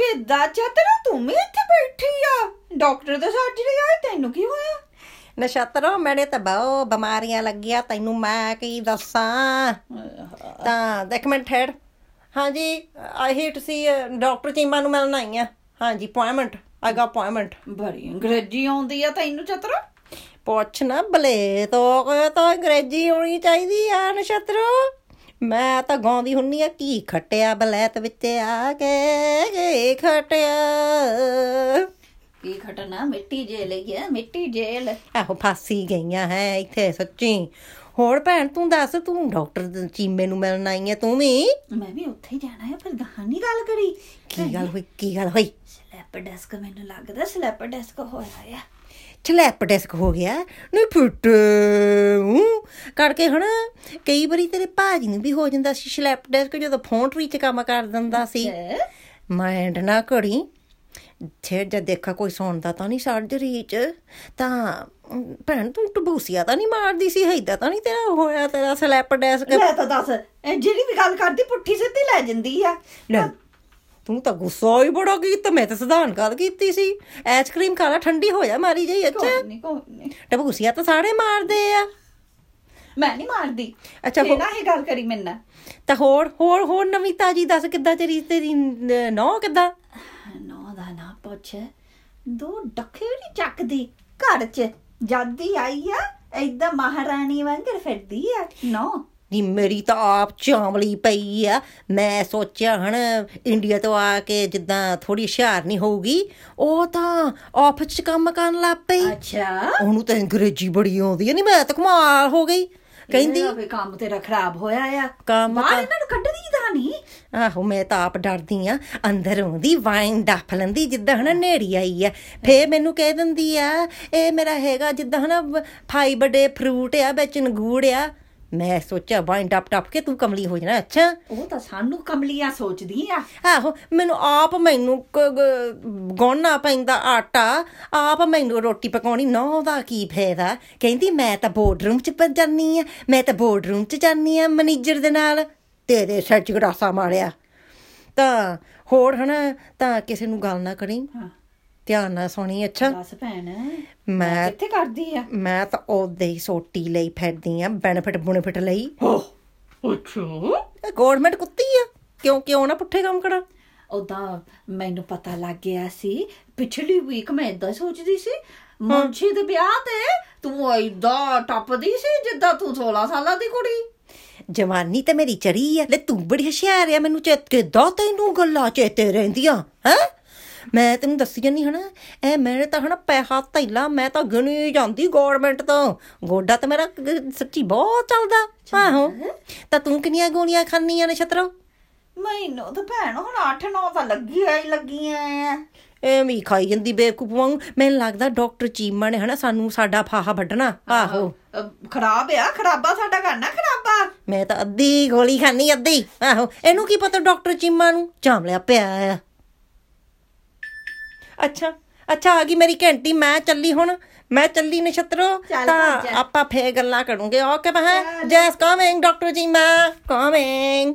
ਕਿੱਦਾਂ ਚਤਰਾ ਤੂੰ ਵੀ ਇੱਥੇ ਬੈਠੀ ਆ। ਡਾਕਟਰ ਦੇ ਸਰਜਰੀ ਆਏ ਤੈਨੂੰ ਕੀ ਹੋਇਆ? ਨਛੱਤਰੋ ਮੈਨੇ ਤਾਂ ਬਹੁਤ ਬਿਮਾਰੀਆਂ ਲੱਗੀਆਂ ਤੈਨੂੰ ਮੈਂ ਕੀ ਦੱਸਾਂ? ਤਾਂ ਇੱਕ ਮਿੰਟ ਠਹਿਰ। ਹਾਂਜੀ ਆਈ ਹੀਟ ਸੀ ਡਾਕਟਰ ਚੀਮਾ ਨੂੰ ਮਿਲਣ ਆਈ ਆ। ਹਾਂਜੀ ਅਪਾਇੰਟਮੈਂਟ ਆਈ ਗਾ ਅਪਾਇੰਟਮੈਂਟ ਬੜੀ ਅੰਗਰੇਜ਼ੀ ਆਉਂਦੀ ਆ ਤੈਨੂੰ ਚਤਰਾ ਪੁੱਛ ਨਾ ਬਲੇ ਤੋ ਤਾਂ ਅੰਗਰੇਜ਼ੀ ਹੋਣੀ ਚਾਹੀਦੀ ਆ ਨਛੱਤਰੋ। ਮੈਂ ਤਾਂ ਗਾਉਂਦੀ ਹੁੰਨੀ ਆ ਕੀ ਖਟਿਆ ਬਲੈਤ ਵਿੱਚ ਆ ਕੇ ਕੀ ਖਟਿਆ? ਕੀ ਘਟਨਾ ਮਿੱਟੀ ਜੇਲ ਗਿਆ ਮਿੱਟੀ ਜੇਲ। ਆਹੋ ਫਾਸੀ ਗਈਆਂ ਹੈ ਇੱਥੇ ਸੱਚੀ। ਹੋਰ ਭੈਣ ਤੂੰ ਦੱਸ ਤੂੰ ਡਾਕਟਰ ਚੀਮੇ ਨੂੰ ਮਿਲਣ ਆਈ ਹੈ ਤੂੰ ਵੀ? ਮੈਂ ਵੀ ਉੱਥੇ ਹੀ ਜਾਣਾ ਹੈ ਪਰ ਗਾਹਾਂ ਨਹੀਂ ਗੱਲ ਕਰੀ। ਕੀ ਗੱਲ ਹੋਈ ਕੀ ਗੱਲ ਹੋਈ? ਸਲੈਪ ਡੈਸਕ ਮੈਨੂੰ ਲੱਗਦਾ ਸਲੈਪ ਡੈਸਕ ਹੋਇਆ ਆ। ਛਲੈਪ ਡੈਸਕ ਹੋ ਗਿਆ ਨਹੀਂ ਫਿੱਟ ਹੂੰ। ਕਰਕੇ ਹਣ ਕਈ ਵਾਰੀ ਤੇਰੇ ਭਾਜੀ ਨੂੰ ਵੀ ਹੋ ਜਾਂਦਾ ਸੀ ਛਲੈਪ ਡੈਸਕ ਜਦੋਂ ਫੋਨ ਟਰੀ ਚ ਕੰਮ ਕਰ ਦਿੰਦਾ ਸੀ। ਮਾਈਂਡ ਨਾ ਕਰੀ। ਛੇੜ ਜਦ ਦੇਖਾ ਕੋਈ ਸੁਣਦਾ ਤਾਂ ਨਹੀਂ ਸਰਜਰੀ ਚ ਤਾਂ ਭੈਣ ਤੂੰ ਟਬੂਸੀਆ ਤਾਂ ਨਹੀਂ ਮਾਰਦੀ ਸੀ ਹੈਦਾ ਤਾਂ ਨਹੀਂ ਤੇਰਾ ਹੋਇਆ ਤੇਰਾ ਸਲੈਪ ਡੈਸਕ? ਲੈ ਤਾਂ ਦੱਸ ਜਿਹੜੀ ਵੀ ਗੱਲ ਕਰਦੀ ਪੁੱਠੀ ਸਿੱਧੀ ਲੈ ਜਾਂਦੀ ਆ। ਤੂੰ ਤਾਂ ਗੁੱਸਾ ਹੀ ਬੜਾ ਕੀਤਾ ਮੈਂ ਤਾਂ ਸਧਾਰਨ ਗੱਲ ਕੀਤੀ ਸੀ। ਆਈਸਕ੍ਰੀਮ ਖਾ ਲੈ ਠੰਡੀ ਹੋ ਜਾ ਮਾਰੀ ਜਾਈ ਅੱਛਾ ਨਹੀਂ ਕੋਈ ਨਹੀਂ ਟਬੂਸੀਆ ਤਾਂ ਸਾਰੇ ਮਾਰਦੇ ਆ। ਮੈਂ ਨਹੀਂ ਮਾਰਦੀ। ਅੱਛਾ, ਕਿਹੜਾ ਇਹ ਗੱਲ ਕਰੀ ਮੈਨਾਂ ਤਾਂ ਹੋਰ ਹੋਰ ਹੋਰ ਨਵੀਂ ਤਾਜੀ ਦੱਸ ਕਿੱਦਾਂ ਤੇਰੀ ਤੇਰੀ ਨੌ ਕਿੱਦਾਂ? ਨੋ ਦਾ ਨਾ ਪੁੱਛ। ਦੋ ਡੱਕੇ ਨਹੀਂ ਚੱਕਦੀ ਘਰ 'ਚ। ਜਾਂਦੀ ਆਈ ਆ ਏਦਾਂ ਮਹਾਰਾਣੀ ਵਾਂਗਰ ਫਿਰਦੀ ਆ। ਨੋ। ਨੀ ਮੇਰੀ ਤਾਂ ਆਪ ਚਾਂਵਲੀ ਪਈ ਆ। ਮੈਂ ਸੋਚਿਆ ਹਣ ਇੰਡੀਆ ਤੋਂ ਆ ਕੇ ਜਿੱਦਾਂ ਥੋੜੀ ਹੁਸ਼ਿਆਰ ਨਹੀਂ ਹੋਊਗੀ ਉਹ ਤਾਂ ਆਫਿਸ 'ਚ ਕੰਮ ਕਰਨ ਲੱਗ ਪਈ। ਅੱਛਾ। ਉਹਨੂੰ ਤਾਂ ਅੰਗਰੇਜ਼ੀ ਬੜੀ ਆਉਂਦੀ ਆ। ਨਹੀਂ ਮੈਂ ਤਾਂ ਕਮਾਲ ਹੋ ਗਈ। ਕਹਿੰਦੀ ਵੀ ਕੰਮ ਤੇਰਾ ਖਰਾਬ ਹੋਇਆ ਆ। ਕੰਮ ਬਾਹਰ ਇਹਨਾਂ ਨੂੰ ਕੱਢਦੀ ਤਾਂ ਨਹੀਂ। ਆਹੋ ਮੈਂ ਤਾਂ ਆਪ ਡਰਦੀ ਆ। ਅੰਦਰ ਆਉਂਦੀ ਵਾਈਨ ਡੱਫ ਲੈਂਦੀ ਜਿੱਦਾਂ ਹਨਾ ਨੇੜੀ ਆਈ ਆ। ਫੇਰ ਮੈਨੂੰ ਕਹਿ ਦਿੰਦੀ ਆ ਇਹ ਮੇਰਾ ਹੈਗਾ ਜਿੱਦਾਂ ਹਨਾ ਫਾਈਬਰ ਡੇ ਫਰੂਟ ਆ ਵਿੱਚ ਨਗੂੜ ਆ। ਮੈਂ ਸੋਚਿਆ ਵਾਈਨ ਡੱਫ ਡੱਫ ਕੇ ਤੂੰ ਕਮਲੀ ਹੋ ਜਾਣਾ ਅੱਛਾ? ਉਹ ਤਾਂ ਸਾਨੂੰ ਕਮਲੀਆਂ ਸੋਚਦੀ ਆ। ਆਹੋ ਮੈਨੂੰ ਆਪ ਮੈਨੂੰ ਗੋਣਾ ਪੈਂਦਾ ਆਟਾ ਆਪ ਮੈਨੂੰ ਰੋਟੀ ਪਕਾਉਣੀ ਨੌ ਦਾ ਕੀ ਫਾਇਦਾ? ਕਹਿੰਦੀ ਮੈਂ ਤਾਂ ਬੋਰਡਰੂਮ ਚ ਜਾਨੀ ਆ ਮੈਂ ਤਾਂ ਬੋਰਡਰੂਮ ਚ ਜਾਨੀ ਆ ਮੈਨੇਜਰ ਦੇ ਨਾਲ ਤੇਰੇ ਸੱਚ ਗੜਾਸਾ ਮਾਰਿਆ। ਤਾਂ ਹੋਰ ਹਨਾ ਤਾਂ ਕਿਸੇ ਨੂੰ ਗੱਲ ਨਾ ਕਰੀ। ਧਿਆਨ ਨਾਲ ਸੁਣੀ ਅੱਛਾ। ਦੱਸ ਭੈਣ ਮੈਂ ਕਿੱਥੇ ਕਰਦੀ ਆ? ਮੈਂ ਤਾਂ ਉਹਦੇ ਹੀ ਸੋਟੀ ਲਈ ਫਿਰਦੀ ਆ ਬੈਨੀਫਿਟ ਬੁਨੇਫਿਟ ਲਈ। ਅੱਛਾ। ਗਵਰਨਮੈਂਟ ਕੁੱਤੀ ਆ ਕਿਉਂ ਕਿਉਂ ਨਾ ਪੁੱਠੇ ਕੰਮ ਕਰਾਂ? ਉਦਾਂ ਮੈਨੂੰ ਪਤਾ ਲੱਗ ਗਿਆ ਸੀ ਪਿਛਲੀ ਵੀਕ ਮੈਂ ਇਦਾਂ ਸੋਚਦੀ ਸੀ ਮੁੰਸ਼ੀ ਦੇ ਵਿਆਹ ਤੇ ਤੂੰ ਏਦਾਂ ਟੱਪਦੀ ਸੀ ਜਿੱਦਾਂ ਤੂੰ 16 ਸਾਲਾਂ ਦੀ ਕੁੜੀ। ਜਵਾਨੀ ਤੇ ਮੇਰੀ ਚੜੀ ਆ ਲੈ ਤੂੰ ਬੜੀ ਹੁਸ਼ਿਆਰ ਆ ਮੈਨੂੰ ਚੇਤ ਕਿੱਦਾਂ ਤੈਨੂੰ ਗੱਲਾਂ ਚੇਤੇ ਰਹਿੰਦੀਆਂ ਹੈ? ਮੈਂ ਤੈਨੂੰ ਦੱਸੀ ਜਾਨੀ ਹਨਾ ਇਹ ਮੇਰੇ ਤਾਂ ਹਨਾ ਪੈਸਾ ਧੈਲਾ ਮੈਂ ਤਾਂ ਗਿਣੀ ਜਾਂਦੀ ਗਵਰਨਮੈਂਟ ਤੋਂ। ਗੋਡਾ ਤਾਂ ਮੇਰਾ ਸੱਚੀ ਬਹੁਤ ਚੱਲਦਾ ਆਹੋ। ਤਾਂ ਤੂੰ ਕਿੰਨੀਆਂ ਗੋਲੀਆਂ ਖਾਨੀਆਂ ਨੇ ਛਤਰੋ? ਮੈਨੂੰ ਤਾਂ ਭੈਣ ਹੁਣ 8-9 ਤਾਂ ਲੱਗੀਆਂ ਹੀ ਲੱਗੀਆਂ ਆ ਐਵੇਂ ਹੀ ਖਾਈ ਜਾਂਦੀ ਬੇਵਕੂਫ ਵਾਂਗੂ। ਮੈਨੂੰ ਲੱਗਦਾ ਡਾਕਟਰ ਚੀਮਾ ਨੇ ਹਨਾ ਸਾਨੂੰ ਸਾਡਾ ਫਾਹਾ ਵੱਢਣਾ ਆਹੋ। ਖਰਾਬ ਆ ਖਰਾਬਾ ਸਾਡਾ ਕਰਨਾ ਖਰਾਬਾ। ਮੈਂ ਤਾਂ ਅੱਧੀ ਗੋਲੀ ਖਾਨੀ ਅੱਧੀ ਆਹੋ। ਇਹਨੂੰ ਕੀ ਪਤਾ ਡਾਕਟਰ ਚੀਮਾ ਨੂੰ? ਚਾਮਲਿਆ ਪਿਆ ਆ। ਅੱਛਾ ਅੱਛਾ ਆ ਗਈ ਮੇਰੀ ਘੰਟੀ ਮੈਂ ਚੱਲੀ ਹੁਣ ਮੈਂ ਚੱਲੀ ਨਛਤਰੋ ਤਾਂ। ਆਪਾਂ ਫੇਰ ਗੱਲਾਂ ਕਰੂੰਗੇ ਓਕੇ ਬਹਿ। Jess coming doctor Cheema coming